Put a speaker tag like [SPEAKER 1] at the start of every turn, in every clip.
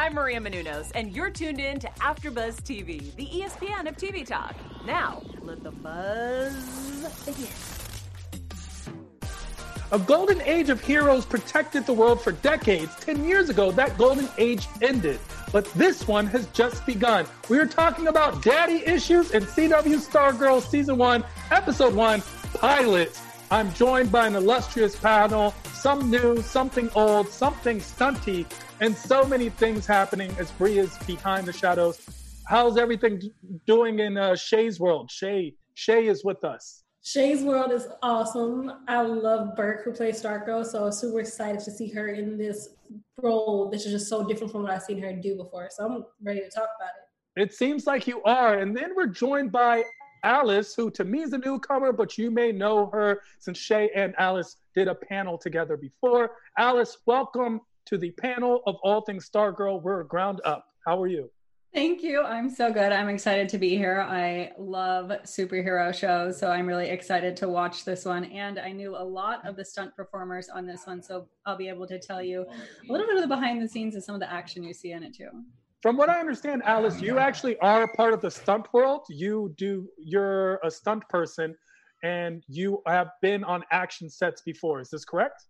[SPEAKER 1] I'm Maria Menounos, and you're tuned in to AfterBuzz TV, the ESPN of TV talk. Now, let the buzz begin.
[SPEAKER 2] A golden age of heroes protected the world for decades. Ten years ago, that golden age ended. But this one has just begun. We are talking about daddy issues in CW Stargirl Season 1, Episode 1, Pilot. I'm joined by an illustrious panel, some new, something old, something stunty, and so many things happening as Bree is behind the shadows. How's everything doing in uh, Shay's world? Shay, Shay is with us.
[SPEAKER 3] Shay's world is awesome. I love Burke, who plays Stargirl, so I'm super excited to see her in this role. This is just so different from what I've seen her do before. So I'm ready to talk about it.
[SPEAKER 2] It seems like you are. And then we're joined by Alice, who to me is a newcomer, but you may know her since Shay and Alice did a panel together before. Alice, welcome to the panel of All Things Stargirl. We're ground up. How are you?
[SPEAKER 4] Thank you. I'm so good. I'm excited to be here. I love superhero shows, so I'm really excited to watch this one. And I knew a lot of the stunt performers on this one, so I'll be able to tell you a little bit of the behind the scenes and some of the action you see in it too.
[SPEAKER 2] From what I understand, Alice, you actually are a part of the stunt world. You do, you're a stunt person and you have been on action sets before. Is this correct?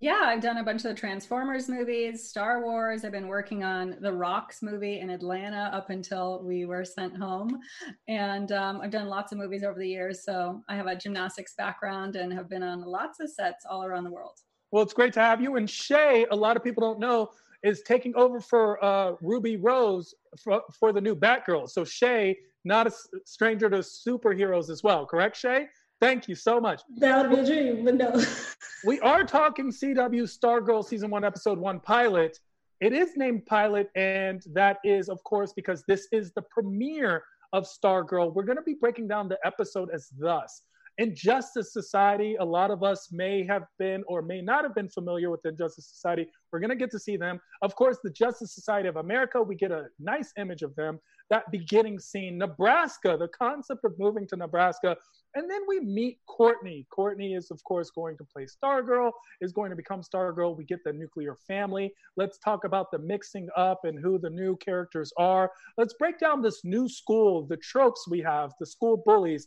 [SPEAKER 4] Yeah, I've done a bunch of the Transformers movies, Star Wars. I've been working on the Rocks movie in Atlanta up until we were sent home. And um, I've done lots of movies over the years. So I have a gymnastics background and have been on lots of sets all around the world.
[SPEAKER 2] Well, it's great to have you. And Shay, a lot of people don't know, is taking over for uh, Ruby Rose for, for the new Batgirl. So Shay, not a stranger to superheroes as well, correct, Shay? Thank you so much.
[SPEAKER 3] That would be a dream, but no.
[SPEAKER 2] we are talking CW Stargirl season one, episode one pilot. It is named pilot, and that is, of course, because this is the premiere of Stargirl. We're going to be breaking down the episode as thus. Injustice Society, a lot of us may have been or may not have been familiar with Injustice Society. We're going to get to see them. Of course, the Justice Society of America, we get a nice image of them. That beginning scene, Nebraska, the concept of moving to Nebraska. And then we meet Courtney. Courtney is, of course, going to play Stargirl, is going to become Stargirl. We get the nuclear family. Let's talk about the mixing up and who the new characters are. Let's break down this new school, the tropes we have, the school bullies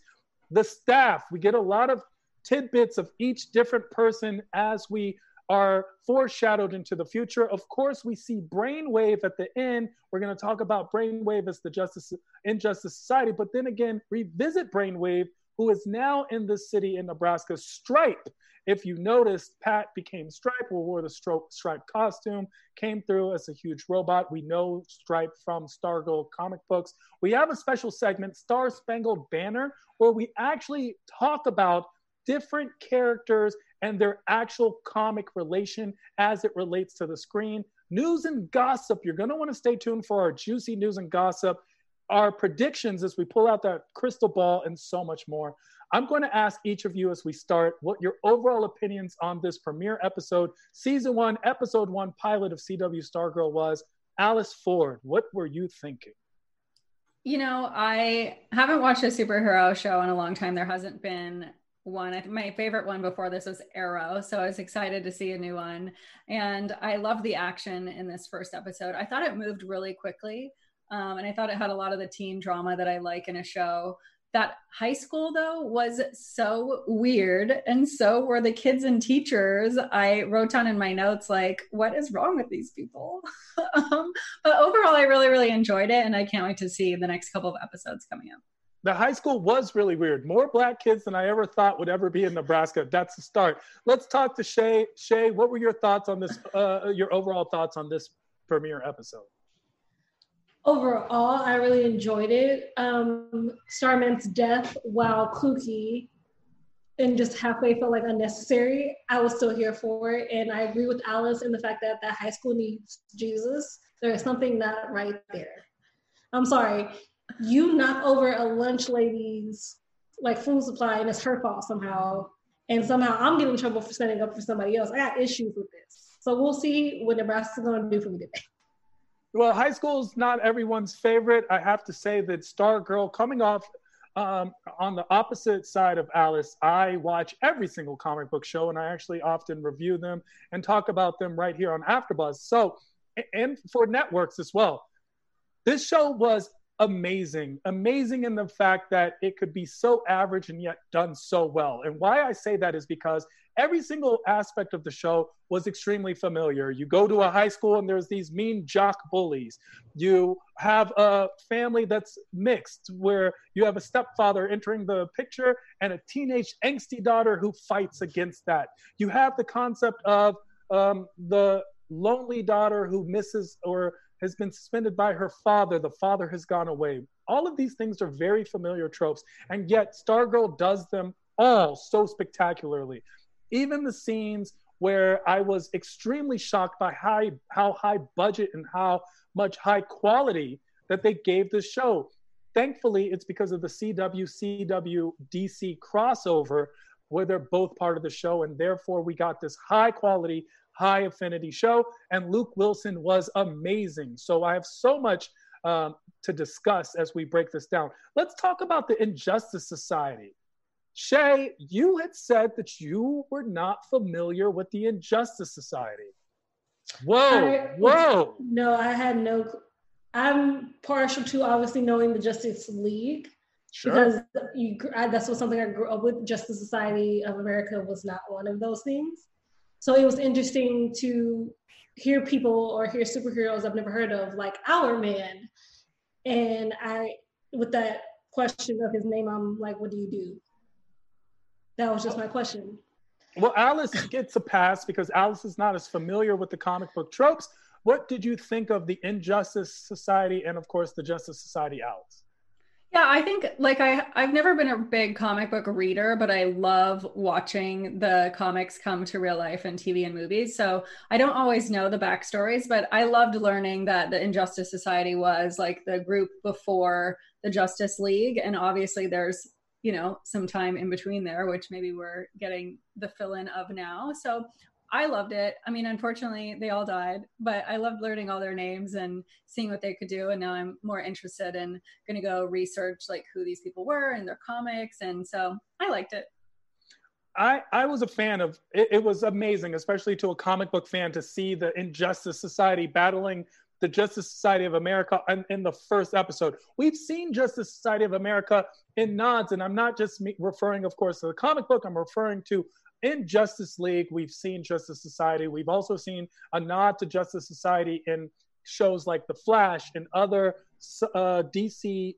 [SPEAKER 2] the staff. We get a lot of tidbits of each different person as we are foreshadowed into the future. Of course, we see Brainwave at the end. We're going to talk about Brainwave as the Justice Injustice Society, but then again, revisit Brainwave, who is now in the city in Nebraska. Stripe, if you noticed, Pat became Stripe, or wore the Stripe costume, came through as a huge robot. We know Stripe from Stargirl comic books. We have a special segment, Star Spangled Banner, where we actually talk about different characters and their actual comic relation as it relates to the screen. News and gossip. You're going to want to stay tuned for our juicy news and gossip, our predictions as we pull out that crystal ball, and so much more. I'm going to ask each of you as we start what your overall opinions on this premiere episode, season one, episode one pilot of CW Stargirl was. Alice Ford, what were you thinking?
[SPEAKER 4] You know, I haven't watched a superhero show in a long time. There hasn't been one. I my favorite one before this was Arrow, so I was excited to see a new one. And I love the action in this first episode. I thought it moved really quickly, um, and I thought it had a lot of the teen drama that I like in a show. That high school though was so weird and so were the kids and teachers. I wrote down in my notes like what is wrong with these people? Um, but overall i really really enjoyed it and i can't wait to see the next couple of episodes coming up.
[SPEAKER 2] The high school was really weird. More black kids than i ever thought would ever be in nebraska. That's the start. Let's talk to shay. Shay what were your thoughts on this uh, your overall thoughts on this premiere episode
[SPEAKER 3] overall, I really enjoyed it. Um, Starman's death, while kooky and just halfway felt like unnecessary, I was still here for it. And I agree with Alice in the fact that that high school needs Jesus. There is something not right there. I'm sorry, you knock over a lunch lady's like food supply and it's her fault somehow. And somehow I'm getting in trouble for standing up for somebody else. I got issues with this. So we'll see what Nebraska's gonna do for me today.
[SPEAKER 2] Well, high school is not everyone's favorite. I have to say that Star Girl coming off um, on the opposite side of Alice, I watch every single comic book show and I actually often review them and talk about them right here on AfterBuzz. So and for networks as well. This show was amazing, amazing in the fact that it could be so average and yet done so well. And why I say that is because every single aspect of the show was extremely familiar. You go to a high school and there's these mean jock bullies. You have a family that's mixed where you have a stepfather entering the picture and a teenage angsty daughter who fights against that. You have the concept of um, the lonely daughter who misses or has been suspended by her father. The father has gone away. All of these things are very familiar tropes, and yet Stargirl does them all so spectacularly. Even the scenes where I was extremely shocked by high, how high budget and how much high quality that they gave the show. Thankfully, it's because of the CW CW DC crossover where they're both part of the show, and therefore we got this high quality, high affinity show. And Luke Wilson was amazing. So I have so much um, to discuss as we break this down. Let's talk about the Injustice Society. Shay, you had said that you were not familiar with the Injustice Society. Whoa, I, whoa.
[SPEAKER 3] No, I had no. I'm partial to obviously knowing the Justice League. Sure. Because you, I, that's what something I grew up with. Justice Society of America was not one of those things. So it was interesting to hear people or hear superheroes I've never heard of, like Hourman. And I, with that question of his name, I'm like, what do you do? That was just my question.
[SPEAKER 2] Well, Alice gets a pass because Alice is not as familiar with the comic book tropes. What did you think of the Injustice Society and, of course, the Justice Society, Alice?
[SPEAKER 4] Yeah, I think like I I've never been a big comic book reader, but I love watching the comics come to real life in TV and movies. So I don't always know the backstories, but I loved learning that the Injustice Society was like the group before the Justice League, and obviously there's you know some time in between there, which maybe we're getting the fill in of now. So I loved it. I mean, unfortunately, they all died, but I loved learning all their names and seeing what they could do. And now I'm more interested in going to go research like who these people were and their comics. And so I liked it.
[SPEAKER 2] I, I was a fan of it, it was amazing, especially to a comic book fan to see the Injustice Society battling the Justice Society of America in, in, the first episode. We've seen Justice Society of America in nods, and I'm not just referring, of course, to the comic book. I'm referring to in Justice League, we've seen Justice Society. We've also seen a nod to Justice Society in shows like The Flash and other uh, DC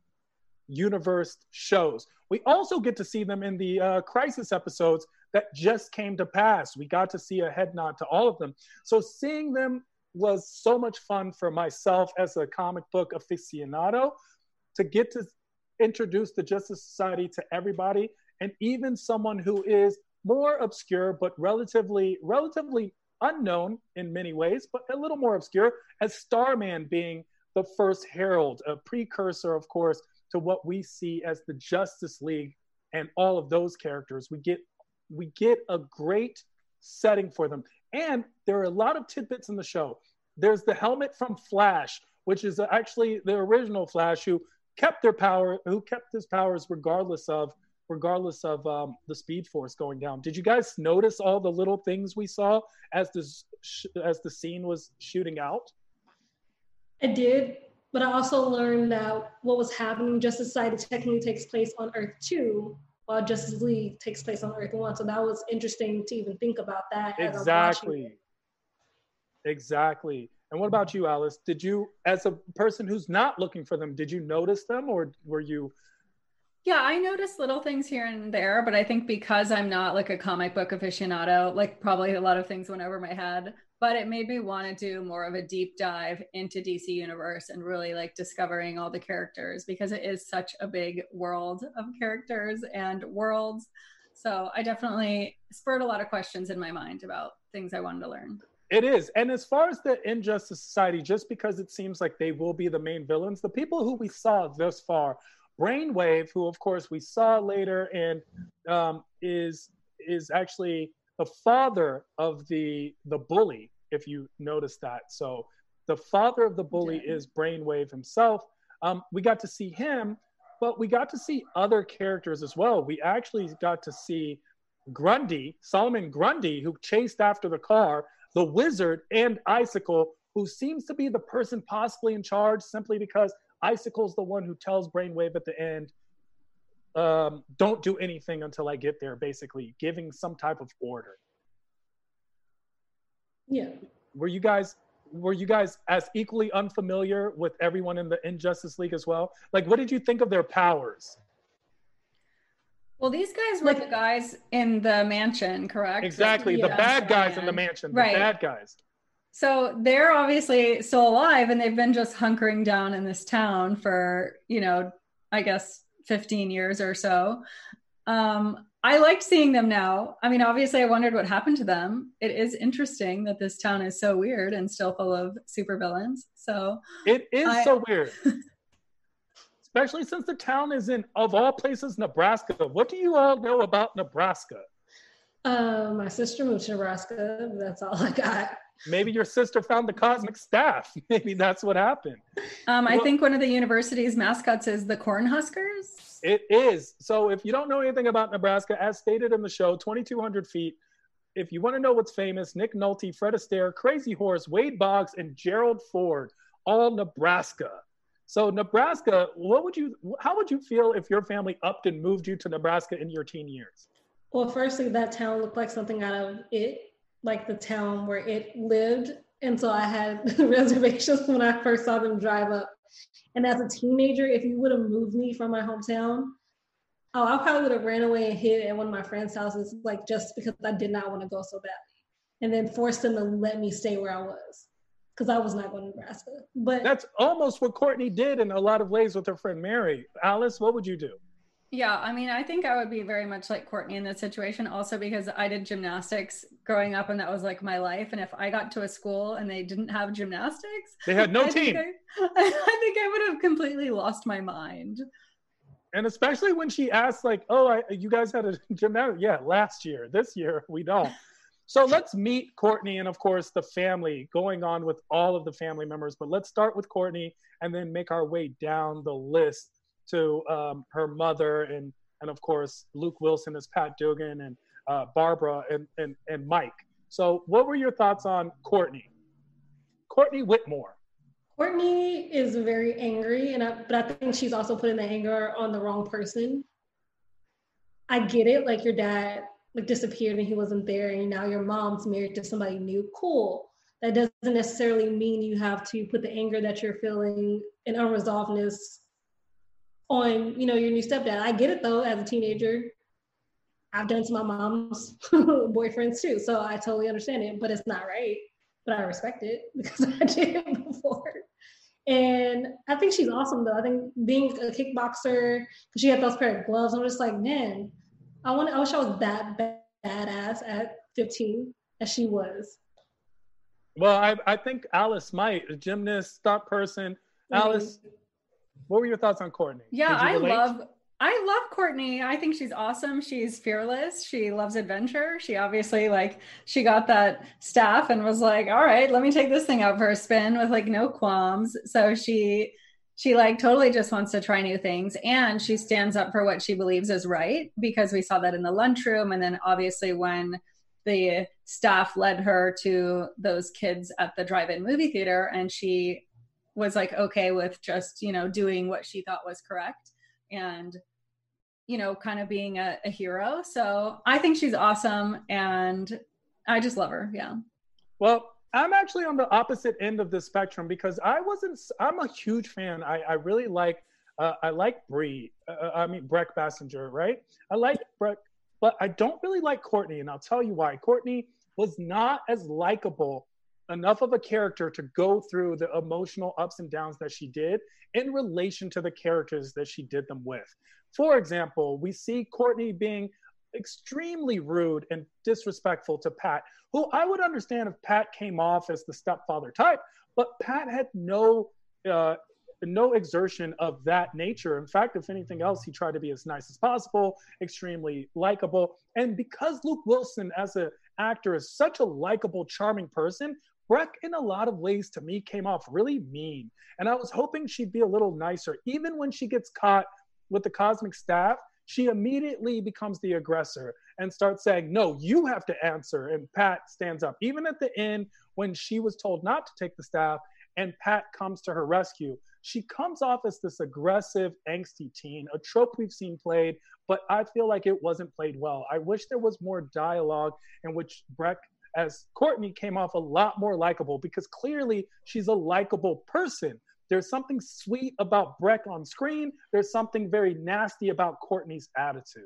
[SPEAKER 2] universe shows. We also get to see them in the uh, Crisis episodes that just came to pass. We got to see a head nod to all of them. So seeing them was so much fun for myself as a comic book aficionado to get to introduce the Justice Society to everybody and even someone who is more obscure but relatively relatively unknown in many ways, but a little more obscure, as Starman being the first herald, a precursor, of course, to what we see as the Justice League and all of those characters. We get we get a great setting for them. And there are a lot of tidbits in the show. There's the helmet from Flash, which is actually the original Flash who kept their power, who kept his powers regardless of regardless of um, the speed force going down. Did you guys notice all the little things we saw as this as the scene was shooting out?
[SPEAKER 3] I did, but I also learned that what was happening, Justice Society technically takes place on Earth two, while Justice League takes place on Earth one. So that was interesting to even think about that.
[SPEAKER 2] Exactly. Exactly. And what about you, Alice? Did you, as a person who's not looking for them, did you notice them, or were you
[SPEAKER 4] yeah, I noticed little things here and there, but I think because I'm not like a comic book aficionado, like probably a lot of things went over my head, but it made me want to do more of a deep dive into DC Universe and really like discovering all the characters because it is such a big world of characters and worlds. So I definitely spurred a lot of questions in my mind about things I wanted to learn.
[SPEAKER 2] It is. And as far as the Injustice Society, just because it seems like they will be the main villains, the people who we saw thus far Brainwave, who of course we saw later and um, is is actually the father of the the bully. If you notice that, so the father of the bully yeah. is Brainwave himself. Um, we got to see him, but we got to see other characters as well. We actually got to see Grundy, Solomon Grundy, who chased after the car, the wizard, and Icicle, who seems to be the person possibly in charge simply because Icicle's the one who tells Brainwave at the end, um, don't do anything until I get there, basically giving some type of order.
[SPEAKER 3] Yeah.
[SPEAKER 2] Were you guys were you guys as equally unfamiliar with everyone in the Injustice League as well? Like, what did you think of their powers?
[SPEAKER 4] Well, these guys were
[SPEAKER 3] Like-
[SPEAKER 4] the guys in the mansion, correct?
[SPEAKER 2] Exactly, the
[SPEAKER 3] Yeah.
[SPEAKER 2] bad guys in the mansion, the
[SPEAKER 4] Right.
[SPEAKER 2] bad guys.
[SPEAKER 4] So they're obviously still alive and they've been just hunkering down in this town for, you know, I guess 15 years or so. Um, I liked seeing them now. I mean, obviously, I wondered what happened to them. It is interesting that this town is so weird and still full of supervillains. So,
[SPEAKER 2] It is
[SPEAKER 4] I-
[SPEAKER 2] so weird. Especially since the town is in, of all places, Nebraska. What do you all know about Nebraska?
[SPEAKER 3] Um, my sister moved to Nebraska. That's all I got.
[SPEAKER 2] Maybe your sister found the cosmic staff. Maybe that's what happened.
[SPEAKER 4] um, I think one of the university's mascots is the Cornhuskers.
[SPEAKER 2] It is. So if you don't know anything about Nebraska, as stated in the show, 2,200 feet. If you want to know what's famous, Nick Nolte, Fred Astaire, Crazy Horse, Wade Boggs, and Gerald Ford, all Nebraska. So Nebraska, what would you? How would you feel if your family upped and moved you to Nebraska in your teen years?
[SPEAKER 3] Well, firstly, that town looked like something out of it, like the town where it lived. And so I had reservations when I first saw them drive up. And as a teenager, if you would have moved me from my hometown, oh, I probably would have ran away and hid at one of my friends' houses, like just because I did not want to go so badly. And then forced them to let me stay where I was because I was not going to Nebraska. But
[SPEAKER 2] That's almost what Courtney did in a lot of ways with her friend Mary. Alice, what would you do?
[SPEAKER 4] Yeah, I mean, I think I would be very much like Courtney in this situation, also because I did gymnastics growing up and that was like my life. And if I got to a school and they didn't have gymnastics,
[SPEAKER 2] They had no
[SPEAKER 4] I think
[SPEAKER 2] team.
[SPEAKER 4] I, I think I would have completely lost my mind.
[SPEAKER 2] And especially when she asked, like, oh, I, you guys had a gymnastic. Yeah, last year. This year, we don't. So let's meet Courtney and, of course, the family going on with all of the family members. But let's start with Courtney and then make our way down the list to um, her mother and, and, of course, Luke Wilson as Pat Dugan and uh, Barbara and, and, and Mike. So, what were your thoughts on Courtney? Courtney Whitmore.
[SPEAKER 3] Courtney is very angry, and I, but I think she's also putting the anger on the wrong person. I get it, like your dad like disappeared and he wasn't there, and now your mom's married to somebody new. Cool. That doesn't necessarily mean you have to put the anger that you're feeling and unresolvedness on, you know, your new stepdad. I get it though, as a teenager. I've done to my mom's boyfriends too, so I totally understand it, but it's not right. But I respect it because I did it before. And I think she's awesome though. I think being a kickboxer, because she had those pair of gloves, I'm just like, man, I want. I wish I was that ba- badass at 15 as she was.
[SPEAKER 2] Well, I, I think Alice might, a gymnast, stunt person. Mm-hmm. Alice, what were your thoughts on Courtney?
[SPEAKER 4] Yeah, I
[SPEAKER 2] relate?
[SPEAKER 4] love I love Courtney. I think she's awesome. She's fearless. She loves adventure. She obviously like she got that staff and was like, "All right, let me take this thing out for a spin with like no qualms." So she she like totally just wants to try new things and she stands up for what she believes is right because we saw that in the lunchroom and then obviously when the staff led her to those kids at the drive-in movie theater and she was like okay with just, you know, doing what she thought was correct and you know kind of being a, a hero so i think she's awesome and i just love her yeah
[SPEAKER 2] Well, I'm actually on the opposite end of the spectrum because I wasn't. I'm a huge fan. I, I really like. Uh, I like Brie. Uh, I mean Brec Bassinger, right? I like Brec, but I don't really like Courtney, and I'll tell you why. Courtney was not as likable enough of a character to go through the emotional ups and downs that she did in relation to the characters that she did them with. For example, we see Courtney being extremely rude and disrespectful to Pat, who I would understand if Pat came off as the stepfather type, but Pat had no uh, no exertion of that nature. In fact, if anything else, he tried to be as nice as possible, extremely likable. And because Luke Wilson, as an actor, is such a likable, charming person, Brec, in a lot of ways, to me, came off really mean. And I was hoping she'd be a little nicer. Even when she gets caught with the cosmic staff, she immediately becomes the aggressor and starts saying, No, you have to answer. And Pat stands up. Even at the end, when she was told not to take the staff and Pat comes to her rescue. She comes off as this aggressive, angsty teen, a trope we've seen played, but I feel like it wasn't played well. I wish there was more dialogue in which Brec, as Courtney, came off a lot more likable because clearly she's a likable person. There's something sweet about Brec on screen, there's something very nasty about Courtney's attitude.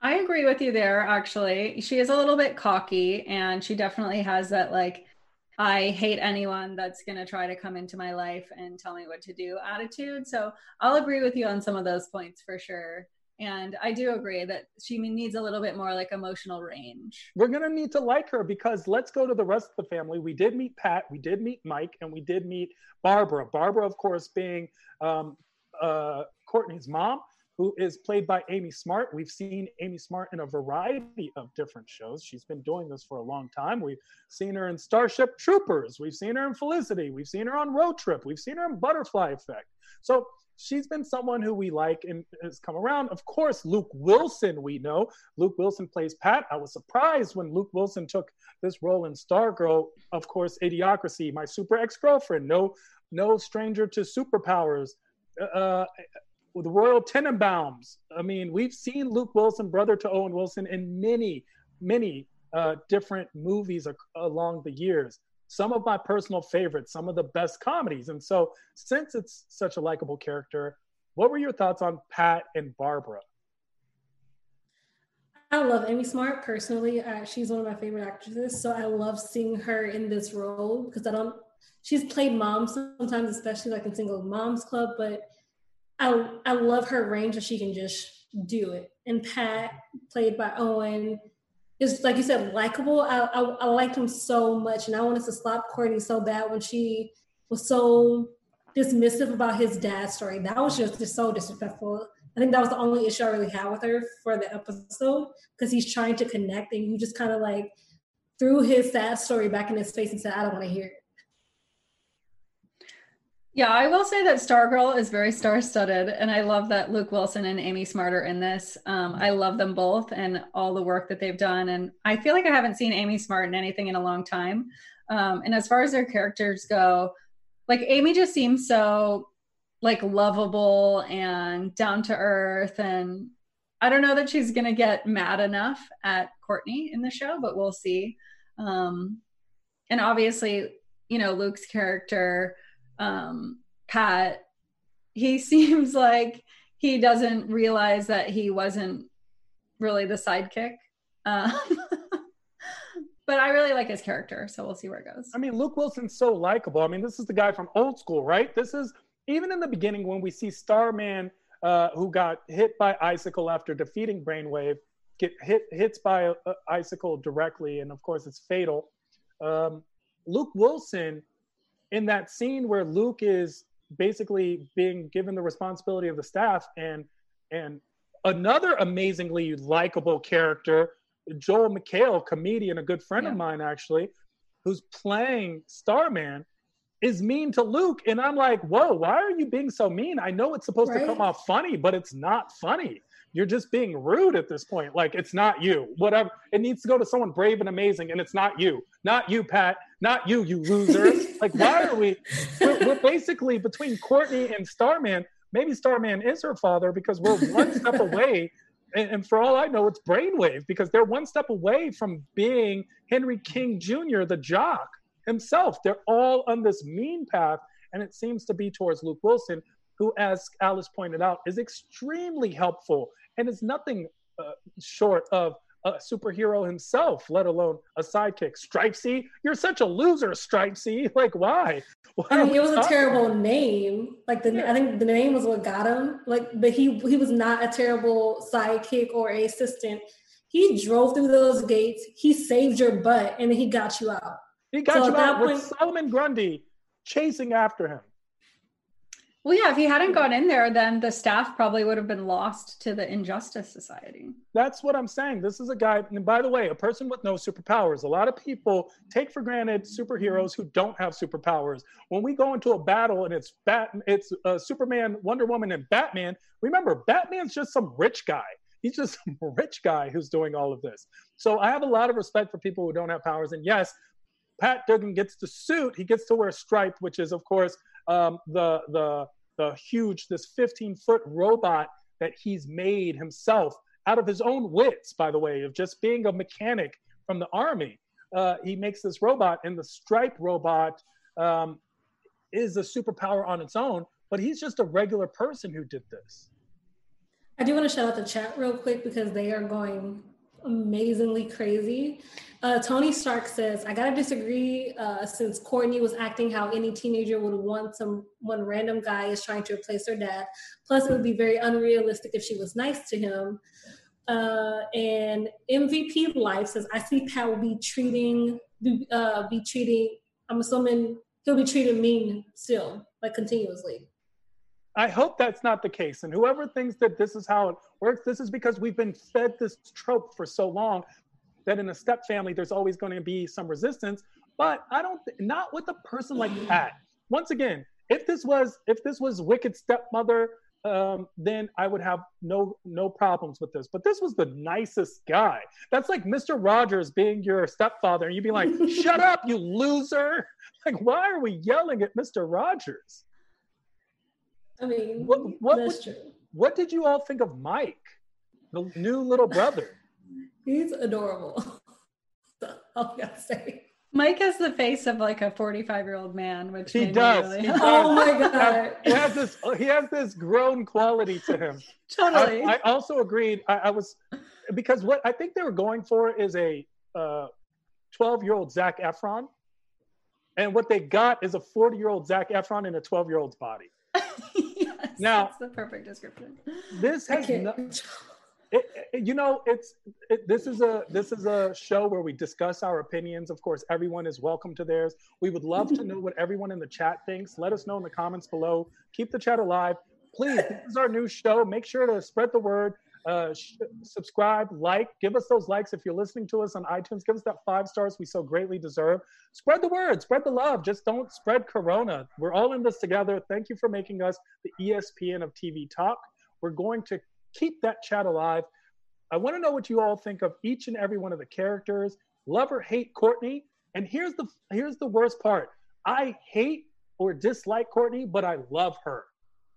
[SPEAKER 4] I agree with you there, actually. She is a little bit cocky and she definitely has that like I hate anyone that's going to try to come into my life and tell me what to do attitude. So I'll agree with you on some of those points for sure. And I do agree that she needs a little bit more like emotional range.
[SPEAKER 2] We're going to need to like her because let's go to the rest of the family. We did meet Pat, we did meet Mike, and we did meet Barbara. Barbara, of course, being um, uh, Courtney's mom who is played by Amy Smart. We've seen Amy Smart in a variety of different shows. She's been doing this for a long time. We've seen her in Starship Troopers. We've seen her in Felicity. We've seen her on Road Trip. We've seen her in Butterfly Effect. So she's been someone who we like and has come around. Of course, Luke Wilson, we know. Luke Wilson plays Pat. I was surprised when Luke Wilson took this role in Stargirl. Of course, Idiocracy, my super ex girlfriend, no, no stranger to superpowers. Uh, the Royal Tenenbaums. I mean, we've seen Luke Wilson, brother to Owen Wilson, in many, many uh, different movies ac- along the years. Some of my personal favorites, some of the best comedies. And so, since it's such a likable character, what were your thoughts on Pat and Barbara?
[SPEAKER 3] I love Amy Smart personally. Uh, she's one of my favorite actresses, so I love seeing her in this role because I don't. She's played mom sometimes, especially like in Single Moms Club, but I I love her range that she can just do it. And Pat, played by Owen, is like you said, likable. I, I, I liked him so much, and I wanted to slap Courtney so bad when she was so dismissive about his dad's story. That was just, just so disrespectful. I think that was the only issue I really had with her for the episode because he's trying to connect, and you just kind of like threw his sad story back in his face and said, "I don't want to hear it."
[SPEAKER 4] Yeah, I will say that Stargirl is very star-studded, and I love that Luke Wilson and Amy Smart are in this. Um, I love them both and all the work that they've done, and I feel like I haven't seen Amy Smart in anything in a long time. Um, and as far as their characters go, like Amy just seems so like lovable and down to earth, and I don't know that she's gonna get mad enough at Courtney in the show, but we'll see. Um, and obviously, you know, Luke's character um, Pat, he seems like he doesn't realize that he wasn't really the sidekick. Um, but I really like his character, so we'll see where it goes.
[SPEAKER 2] I mean, Luke Wilson's so likable. I mean, this is the guy from old school, right? This is even in the beginning when we see Starman, uh, who got hit by icicle after defeating Brainwave, get hit hits by a icicle directly, and of course it's fatal. Um, Luke Wilson in that scene where Luke is basically being given the responsibility of the staff and and another amazingly likable character, Joel McHale, comedian, a good friend yeah. of mine actually, who's playing Starman, is mean to Luke. And I'm like, whoa, why are you being so mean? I know it's supposed right? to come off funny, but it's not funny you're just being rude at this point. Like it's not you. Whatever. It needs to go to someone brave and amazing, and it's not you. Not you, Pat. Not you, you loser. like why are we? We're, we're, basically between Courtney and Starman. Maybe Starman is her father because we're one step away. And, and for all I know, it's Brainwave because they're one step away from being Henry King Jr., the jock himself. They're all on this mean path, and it seems to be towards Luke Wilson, who, as Alice pointed out, is extremely helpful and is nothing uh, short of a superhero himself, let alone a sidekick. Stripesy, you're such a loser, Stripesy. Like, why? why
[SPEAKER 3] I mean, it was a terrible name. Like, the yeah. I think the name was what got him. Like, but he he was not a terrible sidekick or assistant. He drove through those gates. He saved your butt, and then he got you out.
[SPEAKER 2] He got so you out point, with Solomon Grundy chasing after him.
[SPEAKER 4] Well, yeah, if he hadn't gone in there, then the staff probably would have been lost to the Injustice Society.
[SPEAKER 2] That's what I'm saying. This is a guy, and by the way, a person with no superpowers. A lot of people take for granted superheroes who don't have superpowers. When we go into a battle and it's Bat, it's uh, Superman, Wonder Woman, and Batman. Remember, Batman's just some rich guy. He's just some rich guy who's doing all of this. So I have a lot of respect for people who don't have powers. And yes, Pat Dugan gets the suit. He gets to wear striped, which is of course um, the the the huge this 15 foot robot that he's made himself out of his own wits, by the way, of just being a mechanic from the army. Uh, he makes this robot, and the stripe robot um, is a superpower on its own, but he's just a regular person who did this.
[SPEAKER 3] I do want to shout out the chat real quick because they are going amazingly crazy. Uh, Tony Stark says, I gotta disagree uh, since Courtney was acting how any teenager would want some one random guy is trying to replace her dad. Plus, it would be very unrealistic if she was nice to him. Uh, and MVP Life says, I see Pat will be treating, uh, be treating, I'm assuming he'll be treated mean still, like continuously.
[SPEAKER 2] I hope that's not the case. And whoever thinks that this is how it works, this is because we've been fed this trope for so long that in a step family, there's always going to be some resistance. But I don't, th- not with a person like that. Once again, if this was, if this was wicked stepmother, um, then I would have no no problems with this. But this was the nicest guy. That's like Mr. Rogers being your stepfather, and you'd be like, "Shut up, you loser!" Like, why are we yelling at Mr. Rogers?
[SPEAKER 3] I mean,
[SPEAKER 2] what, what,
[SPEAKER 3] that's
[SPEAKER 2] would,
[SPEAKER 3] true.
[SPEAKER 2] what did you all think of Mike, the new little brother?
[SPEAKER 3] He's adorable. All I gotta say.
[SPEAKER 4] Mike has the face of like a 45 year old man, which
[SPEAKER 2] He does.
[SPEAKER 4] really-
[SPEAKER 2] He does.
[SPEAKER 3] Oh my god.
[SPEAKER 2] he has this he has this grown quality to him.
[SPEAKER 4] totally.
[SPEAKER 2] I, I also agreed. I, I was because what I think they were going for is a uh, twelve year old Zac Efron, and what they got is a forty year old Zac Efron in a twelve year old's body. Now-
[SPEAKER 4] that's the perfect description.
[SPEAKER 2] This has no, it, it- you know it's it, this is a this is a show where we discuss our opinions. Of course everyone is welcome to theirs. We would love to know what everyone in the chat thinks. Let us know in the comments below. Keep the chat alive. Please this is our new show. Make sure to spread the word uh, sh- subscribe like give us those likes if you're listening to us on itunes give us that five stars we so greatly deserve spread the word spread the love just don't spread corona we're all in this together thank you for making us the espn of tv talk we're going to keep that chat alive. I want to know what you all think of each and every one of the characters. Love or hate Courtney. And here's the here's the worst part. I hate or dislike Courtney, but I love her.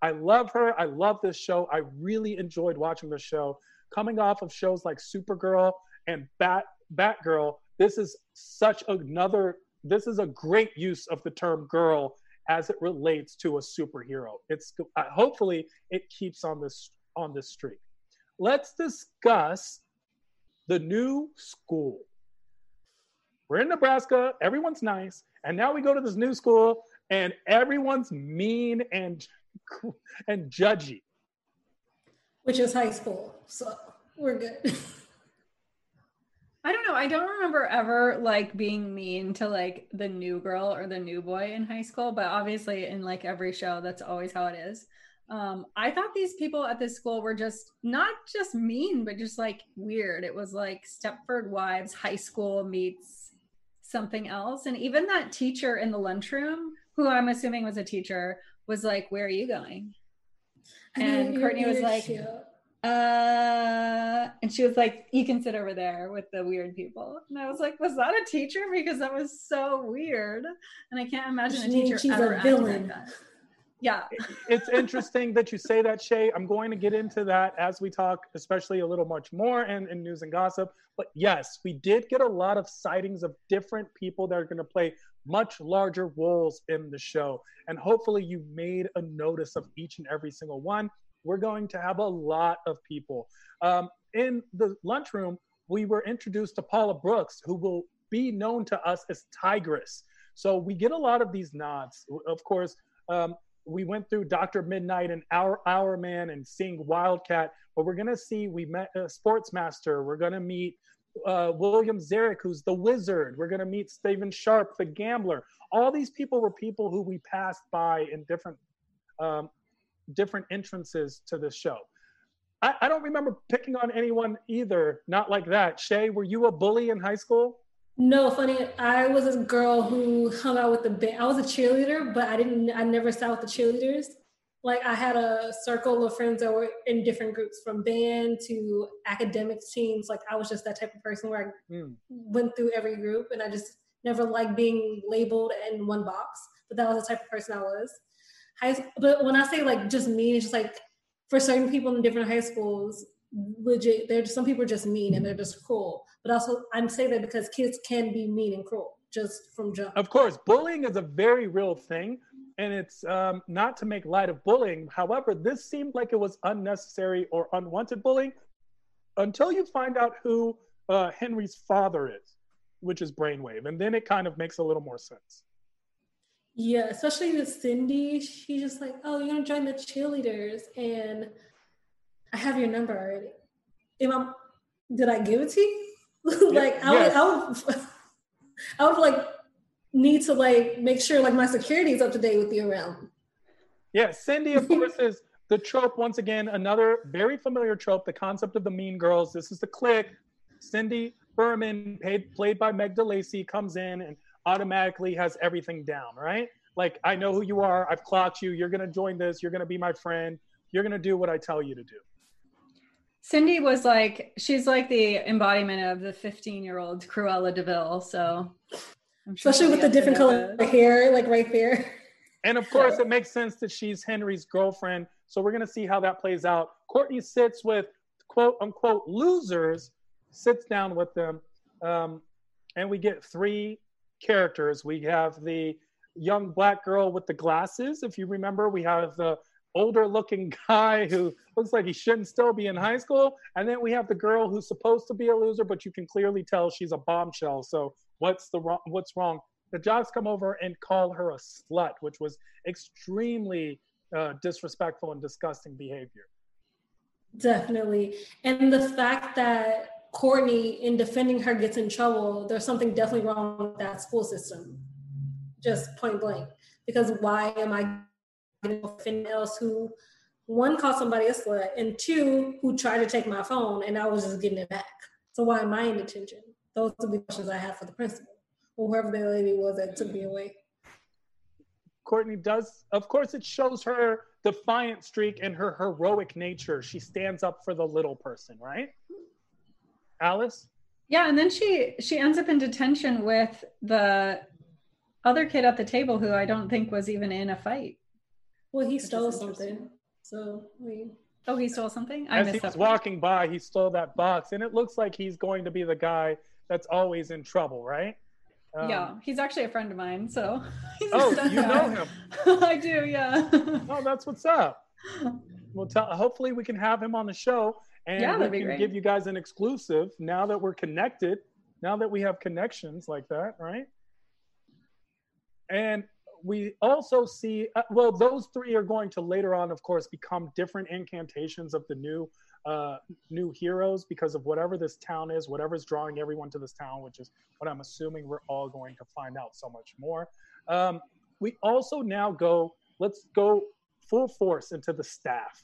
[SPEAKER 2] I love her. I love this show. I really enjoyed watching this show. Coming off of shows like Supergirl and Bat Batgirl, this is such another this is a great use of the term girl as it relates to a superhero. It's uh, hopefully it keeps on this on this streak. Let's discuss the new school. We're in Nebraska, everyone's nice, and now we go to this new school and everyone's mean and and judgy.
[SPEAKER 3] Which is high school, so we're good.
[SPEAKER 4] I don't know. I don't remember ever like being mean to like the new girl or the new boy in high school, but obviously in like every show, that's always how it is. Um, I thought these people at this school were just not just mean, but just like weird. It was like Stepford Wives high school meets something else. And even that teacher in the lunchroom, who I'm assuming was a teacher, was like, Where are you going? And Courtney was like, uh and she was like you can sit over there with the weird people and i was like was that a teacher because that was so weird and i can't imagine a teacher
[SPEAKER 3] she's a
[SPEAKER 4] ever acting like
[SPEAKER 3] villain.
[SPEAKER 4] that. Yeah
[SPEAKER 2] It's interesting that you say that, Shay. I'm going to get into that as we talk, especially a little much more in, in news and gossip. But yes, we did get a lot of sightings of different people that are going to play much larger roles in the show. And hopefully, you made a notice of each and every single one. We're going to have a lot of people. Um, in the lunchroom, we were introduced to Paula Brooks, who will be known to us as Tigress. So we get a lot of these nods. Of course, um, we went through Dr. Midnight and Our Hourman and seeing Wildcat, but we're gonna see we met uh, Sportsmaster. We're gonna meet uh, William Zarek, who's the wizard. We're gonna meet Steven Sharpe, the gambler. All these people were people who we passed by in different um, different entrances to this show. I, I don't remember picking on anyone either. Not like that. Shay, were you a bully in high school?
[SPEAKER 3] No, funny. I was a girl who hung out with the band. I was a cheerleader, but I didn't. I never sat with the cheerleaders. Like I had a circle of friends that were in different groups, from band to academic teams. Like I was just that type of person where I
[SPEAKER 2] Hmm.
[SPEAKER 3] went through every group, and I just never liked being labeled in one box, but that was the type of person I was. High, but when I say like just me, it's just like for certain people in different high schools, legit, they're some people are just mean and they're just cruel. But also, I'm saying that because kids can be mean and cruel just from jump.
[SPEAKER 2] Of course, bullying is a very real thing, and it's um, not to make light of bullying. However, this seemed like it was unnecessary or unwanted bullying until you find out who uh, Henry's father is, which is Brainwave, and then it kind of makes a little more sense.
[SPEAKER 3] Yeah, especially with Cindy, she's just like, "Oh, you're gonna join the cheerleaders, and I have your number already." Am I, did I give it to you? like, yeah, I, would, I would, I would like need to like make sure like my security is up to date with you around.
[SPEAKER 2] Yeah, Cindy, of course, is the trope once again. Another very familiar trope. The concept of the Mean Girls. This is the clique. Cindy Burman, paid, played by Meg DeLacy, comes in and automatically has everything down, right? Like, I know who you are. I've clocked you. You're going to join this. You're going to be my friend. You're going to do what I tell you to do.
[SPEAKER 4] Cindy was like, she's like the embodiment of the 15 year old Cruella de Vil. So,
[SPEAKER 3] sure especially with the different color hair, like right there.
[SPEAKER 2] And of course, it makes sense that she's Henry's girlfriend. So, we're going to see how that plays out. Courtney sits with quote unquote losers, sits down with them. Um, and we get three characters. We have the young black girl with the glasses. If you remember, we have the older looking guy who looks like he shouldn't still be in high school. And then we have the girl who's supposed to be a loser, but you can clearly tell she's a bombshell. So what's the wrong, what's wrong? The jocks come over and call her a slut, which was extremely uh, disrespectful and disgusting behavior.
[SPEAKER 3] Definitely. And the fact that Courtney, in defending her, gets in trouble, there's something definitely wrong with that school system. Just point blank. Because why am I getting else who, one, called somebody a slut, and two, who tried to take my phone and I was just getting it back? So why am I in detention? Those are the questions I have for the principal or whoever the lady was that took me away.
[SPEAKER 2] Courtney does, of course, it shows her defiant streak and her heroic nature. She stands up for the little person, right? Alice?
[SPEAKER 4] Yeah, and then she she ends up in detention with the other kid at the table who I don't think was even in a fight.
[SPEAKER 3] Well, he stole something. So we
[SPEAKER 4] Oh, he stole something? I
[SPEAKER 2] As he was walking by, he stole that box, and it looks like he's going to be the guy that's always in trouble, right?
[SPEAKER 4] Um, yeah, he's actually a friend of mine, so.
[SPEAKER 2] oh, you know him?
[SPEAKER 4] I do, yeah.
[SPEAKER 2] oh, that's what's up. Well, tell. Hopefully, we can have him on the show and yeah, we can give you guys an exclusive now that we're connected, now that we have connections like that, right? And we also see, uh, well, those three are going to later on, of course, become different incantations of the new uh, new heroes because of whatever this town is, whatever's drawing everyone to this town, which is what I'm assuming we're all going to find out so much more. Um, we also now go, let's go full force into the staff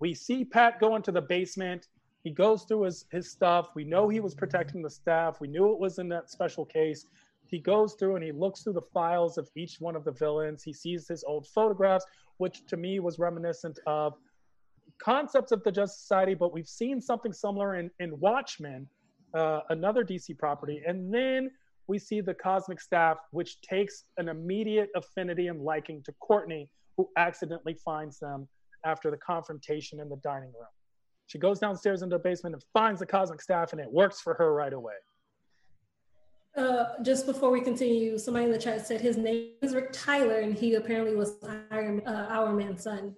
[SPEAKER 2] we see Pat go into the basement. He goes through his, his stuff. We know he was protecting the staff. We knew it was in that special case. He goes through and he looks through the files of each one of the villains. He sees his old photographs, which to me was reminiscent of concepts of the Justice Society, but we've seen something similar in, in Watchmen, uh, another DC property. And then we see the Cosmic Staff, which takes an immediate affinity and liking to Courtney, who accidentally finds them after the confrontation in the dining room. She goes downstairs into the basement and finds the cosmic staff, and it works for her right away.
[SPEAKER 3] Uh, just before we continue, somebody in the chat said his name is Rick Tyler, and he apparently was Iron, uh, Hourman's son.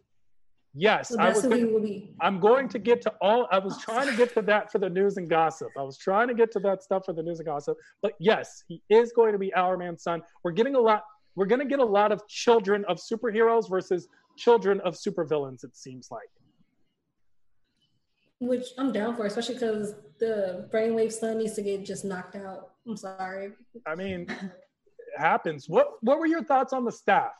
[SPEAKER 2] Yes,
[SPEAKER 3] so that's I was. Who he will be.
[SPEAKER 2] I'm going to get to all. I was trying to get to that for the news and gossip. I was trying to get to that stuff for the news and gossip. But yes, he is going to be Hourman's son. We're getting a lot. We're going to get a lot of children of superheroes versus children of supervillains, it seems like.
[SPEAKER 3] Which I'm down for, especially because the brainwave son needs to get just knocked out. I'm sorry.
[SPEAKER 2] I mean, it happens. What What were your thoughts on the staff?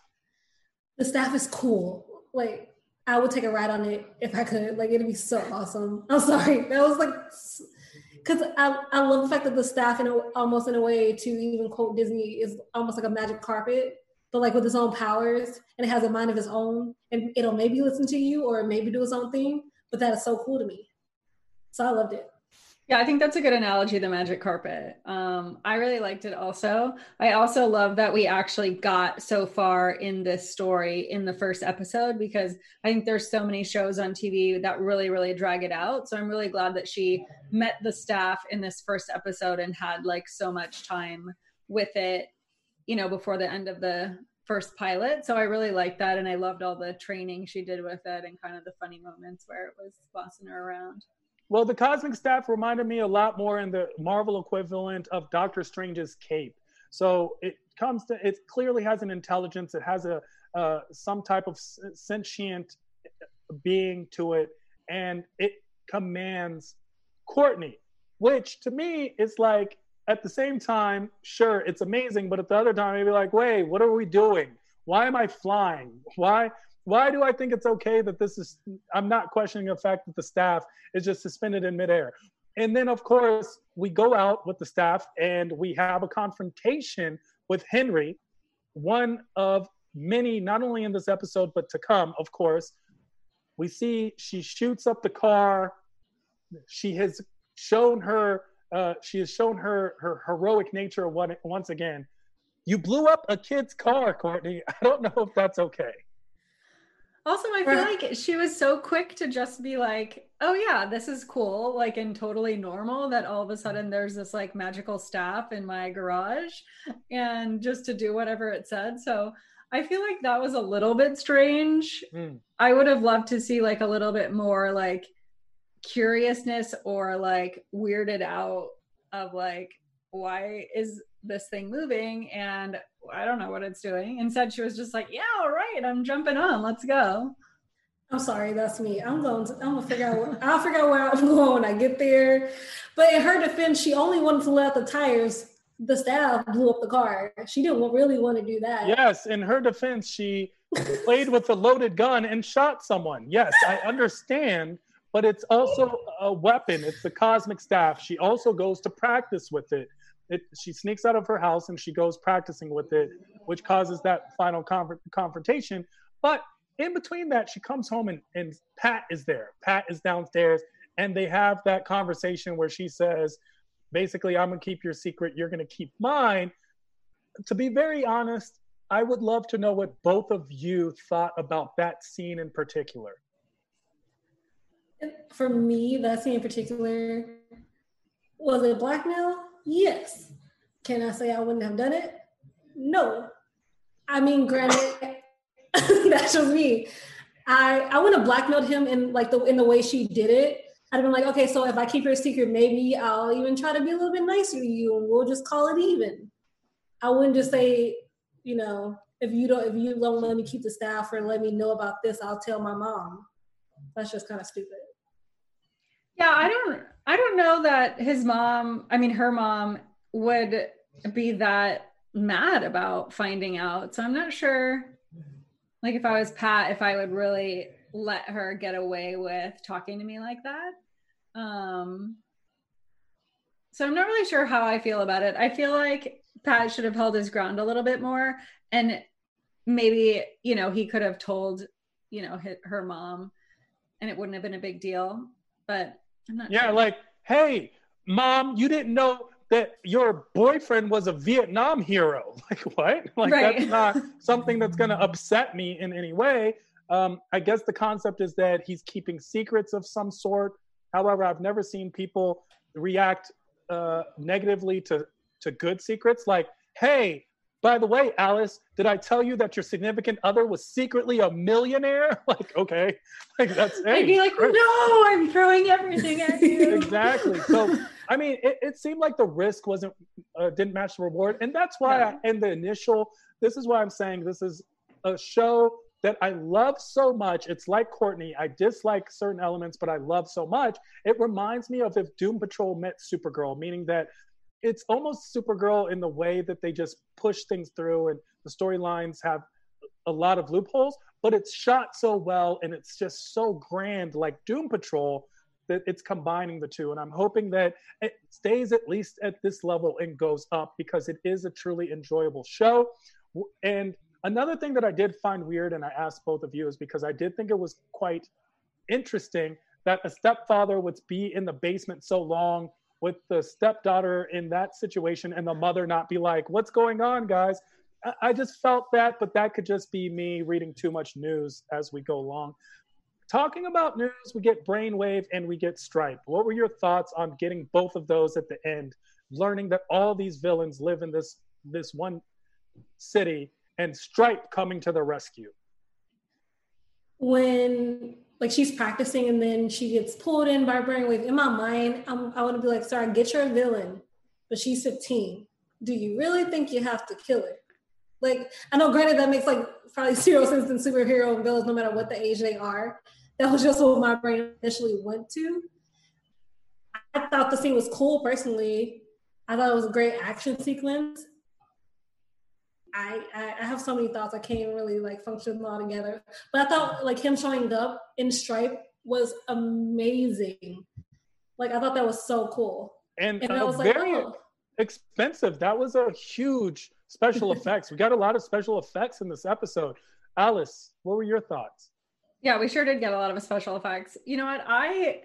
[SPEAKER 3] The staff is cool. Like I would take a ride on it if I could. Like it'd be so awesome. I'm sorry. That was like because I, I love the fact that the staff in a, almost in a way to even quote Disney is almost like a magic carpet but like with its own powers and it has a mind of its own and it'll maybe listen to you or maybe do its own thing but that is so cool to me so i loved it
[SPEAKER 4] Yeah, I think that's a good analogy, the magic carpet. Um, I really liked it also. I also love that we actually got so far in this story in the first episode because I think there's so many shows on TV that really, really drag it out. So I'm really glad that she met the staff in this first episode and had like so much time with it, you know, before the end of the first pilot. So I really liked that. And I loved all the training she did with it and kind of the funny moments where it was bossing her around.
[SPEAKER 2] Well, the cosmic staff reminded me a lot more in the Marvel equivalent of Doctor Strange's cape. So it comes to it clearly has an intelligence. It has a uh, some type of sentient being to it, and it commands Courtney, which to me is like at the same time, sure, it's amazing, but at the other time, you'd be like, wait, what are we doing? Why am I flying? Why why do I think it's okay that this is? I'm not questioning the fact that the staff is just suspended in midair. And then, of course, we go out with the staff and we have a confrontation with Henry, one of many, not only in this episode, but to come, of course. We see she shoots up the car. She has shown her, uh, she has shown her her heroic nature once again. You blew up a kid's car, Courtney. I don't know if that's okay.
[SPEAKER 4] Also, I feel like she was so quick to just be like, oh, yeah, this is cool, like, and totally normal that all of a sudden there's this like magical staff in my garage and just to do whatever it said. So I feel like that was a little bit strange. Mm. I would have loved to see like a little bit more like curiousness or like weirded out of like, why is this thing moving and I don't know what it's doing. Instead, she was just like, "Yeah, all right, I'm jumping on. Let's go."
[SPEAKER 3] I'm sorry, that's me. I'm going to. I'm gonna figure out. Where, I'll figure out where I'm going when I get there. But in her defense, she only wanted to let the tires. The staff blew up the car. She didn't really want to do that.
[SPEAKER 2] Yes, in her defense, she played with a loaded gun and shot someone. Yes, I understand, but it's also a weapon. It's the cosmic staff. She also goes to practice with it. It, she sneaks out of her house and she goes practicing with it, which causes that final confrontation. But in between that, she comes home and, and Pat is there. Pat is downstairs, and they have that conversation where she says, basically, I'm going to keep your secret, you're going to keep mine. To be very honest, I would love to know what both of you thought about that scene in particular.
[SPEAKER 3] For me, that scene in particular was it blackmail? Yes. Can I say I wouldn't have done it? No. I mean, granted, that's just me. I I wouldn't have blackmailed him in like the in the way she did it. I'd have been like, okay, so if I keep your secret, maybe I'll even try to be a little bit nicer to you, and we'll just call it even. I wouldn't just say, you know, if you don't if you don't let me keep the staff or let me know about this, I'll tell my mom. That's just kind of stupid.
[SPEAKER 4] Yeah, I don't I don't know that his mom, I mean her mom would be that mad about finding out. So I'm not sure like if I was Pat if I would really let her get away with talking to me like that. Um so I'm not really sure how I feel about it. I feel like Pat should have held his ground a little bit more and maybe, you know, he could have told, you know, her mom and it wouldn't have been a big deal. But
[SPEAKER 2] yeah,
[SPEAKER 4] sure.
[SPEAKER 2] like, hey, mom, you didn't know that your boyfriend was a Vietnam hero. Like, what? Like, right. that's not something that's going to upset me in any way. Um, I guess the concept is that he's keeping secrets of some sort. However, I've never seen people react uh, negatively to to good secrets. Like, hey, by the way, Alice, did I tell you that your significant other was secretly a millionaire? Like, okay, like that's.
[SPEAKER 4] Hey, I'd be like, no, I'm throwing everything at you.
[SPEAKER 2] exactly. So, I mean, it, it seemed like the risk wasn't uh, didn't match the reward, and that's why I, in the initial, this is why I'm saying this is a show that I love so much. It's like Courtney. I dislike certain elements, but I love so much. It reminds me of if Doom Patrol met Supergirl, meaning that it's almost Supergirl in the way that they just push things through and the storylines have a lot of loopholes, but it's shot so well and it's just so grand, like Doom Patrol, that it's combining the two. And I'm hoping that it stays at least at this level and goes up because it is a truly enjoyable show. And another thing that I did find weird, and I asked both of you, is because I did think it was quite interesting that a stepfather would be in the basement so long with the stepdaughter in that situation and the mother not be like, what's going on, guys? I just felt that, but that could just be me reading too much news as we go along. Talking about news, we get Brainwave and we get Stripe. What were your thoughts on getting both of those at the end? Learning that all these villains live in this this one city and Stripe coming to the rescue.
[SPEAKER 3] When like she's practicing and then she gets pulled in by a Brainwave, in my mind, I'm, I want to be like, sorry, get your villain, but she's 15. Do you really think you have to kill her? Like, I know, granted, that makes like probably zero sense in superhero and villains, no matter what the age they are. That was just what my brain initially went to. I thought the scene was cool personally. I thought it was a great action sequence. I, I, have so many thoughts I can't really like function them all together. But I thought like him showing up in Stripe was amazing. Like I thought that was so cool.
[SPEAKER 2] And, and uh, I was very like, oh. expensive. That was a huge special effects. We got a lot of special effects in this episode. Alice, what were your thoughts?
[SPEAKER 4] Yeah, we sure did get a lot of special effects. You know what? I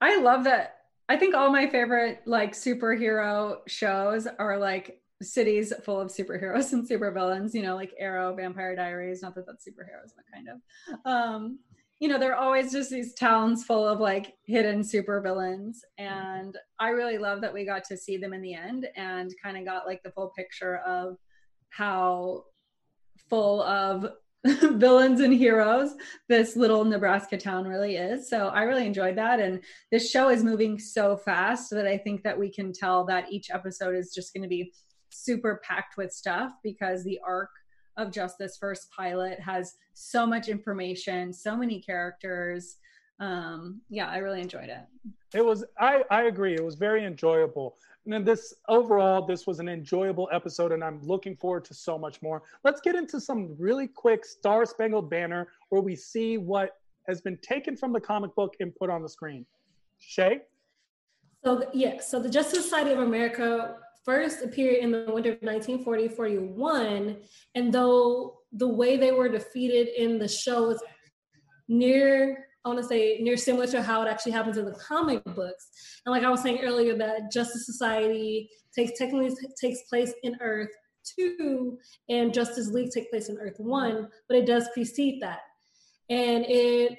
[SPEAKER 4] I love that. I think all my favorite like superhero shows are like cities full of superheroes and supervillains, you know, like Arrow, Vampire Diaries, not that that's superheroes, but kind of. Um, you know, they're always just these towns full of like hidden supervillains. And I really love that we got to see them in the end and kind of got like the full picture of how full of villains and heroes this little Nebraska town really is. So I really enjoyed that. And this show is moving so fast that I think that we can tell that each episode is just going to be super packed with stuff because the arc of just this first pilot has so much information, so many characters. Um, yeah, I really enjoyed it.
[SPEAKER 2] It was, I, I agree. It was very enjoyable. And then this overall, this was an enjoyable episode, and I'm looking forward to so much more. Let's get into some really quick Star Spangled Banner where we see what has been taken from the comic book and put on the screen. Shay?
[SPEAKER 3] So, yeah, so the Justice Society of America first appeared in the winter of 1940-41 and though the way they were defeated in the show is near I want to say near similar to how it actually happens in the comic books. And like I was saying earlier, that Justice Society takes technically takes place in Earth two, and Justice League take place in Earth one, but it does precede that. And it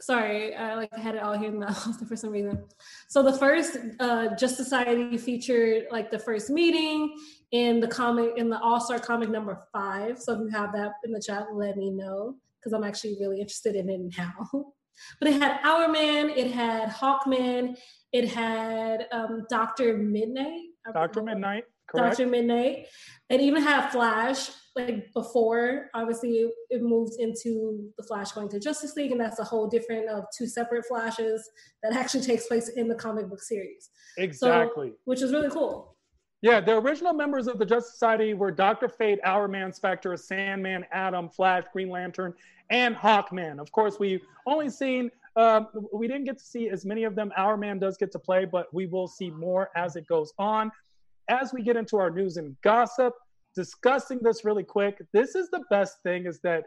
[SPEAKER 3] sorry, I like had it all here in the for some reason. So the first uh, Just Society featured like the first meeting in the comic in the All Star comic number five. So if you have that in the chat, let me know because I'm actually really interested in it now. but it had Hourman, it had Hawkman, it had um, Doctor Midnight.
[SPEAKER 2] Doctor Midnight. Correct.
[SPEAKER 3] Doctor Midnight. It even had Flash, like before. Obviously, it moved into the Flash going to Justice League, and that's a whole different of two separate Flashes that actually takes place in the comic book series.
[SPEAKER 2] Exactly.
[SPEAKER 3] So, which is really cool.
[SPEAKER 2] Yeah, the original members of the Justice Society were Doctor Fate, Hourman, Spectre, Sandman, Atom, Flash, Green Lantern, and Hawkman. Of course, we've only seen um, we didn't get to see as many of them. Hourman does get to play, but we will see more as it goes on as we get into our news and gossip, discussing this really quick, this is the best thing is that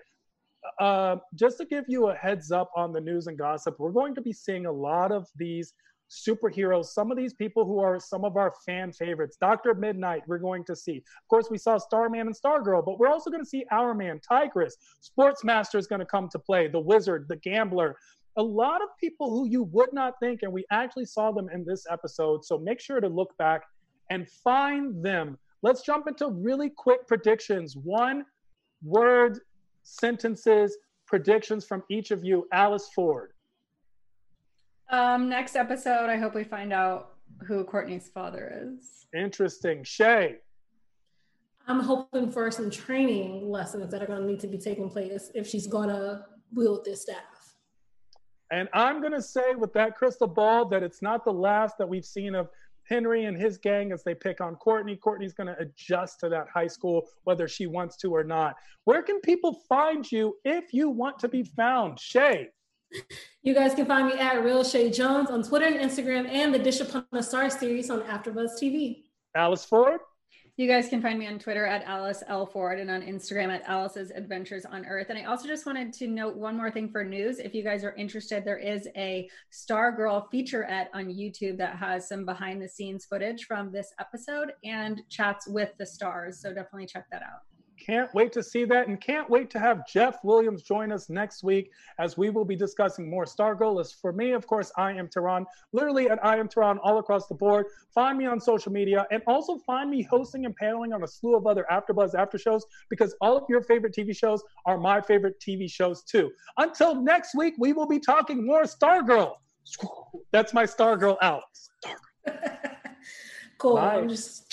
[SPEAKER 2] uh, just to give you a heads up on the news and gossip, we're going to be seeing a lot of these superheroes, some of these people who are some of our fan favorites. Dr. Midnight, we're going to see. Of course, we saw Starman and Stargirl, but we're also going to see Hourman, Tigress, Sportsmaster is going to come to play, The Wizard, The Gambler. A lot of people who you would not think, and we actually saw them in this episode. So make sure to look back and find them. Let's jump into really quick predictions. One word sentences, predictions from each of you. Alice Ford.
[SPEAKER 4] Um, next episode, I hope we find out who Courtney's father is.
[SPEAKER 2] Interesting. Shay.
[SPEAKER 3] I'm hoping for some training lessons that are going to need to be taking place if she's going to wield this staff.
[SPEAKER 2] And I'm going to say with that crystal ball that it's not the last that we've seen of Henry and his gang as they pick on Courtney. Courtney's going to adjust to that high school, whether she wants to or not. Where can people find you if you want to be found? Shay.
[SPEAKER 3] You guys can find me at Real Shay Jones on Twitter and Instagram and the Dish Upon the Star series on AfterBuzz TV.
[SPEAKER 2] Alice Ford.
[SPEAKER 4] You guys can find me on Twitter at Alice L Ford and on Instagram at Alice's Adventures on Earth. And I also just wanted to note one more thing for news. If you guys are interested, there is a Stargirl featurette on YouTube that has some behind the scenes footage from this episode and chats with the stars. So definitely check that out.
[SPEAKER 2] Can't wait to see that and can't wait to have Jeff Williams join us next week as we will be discussing more Stargirl. As for me, of course, I am Tehran, literally at I am Tehran all across the board. Find me on social media and also find me hosting and paneling on a slew of other AfterBuzz after shows because all of your favorite TV shows are my favorite TV shows too. Until next week, we will be talking more Stargirl. That's my Stargirl out.
[SPEAKER 3] Stargirl. cool. Bye. I'm just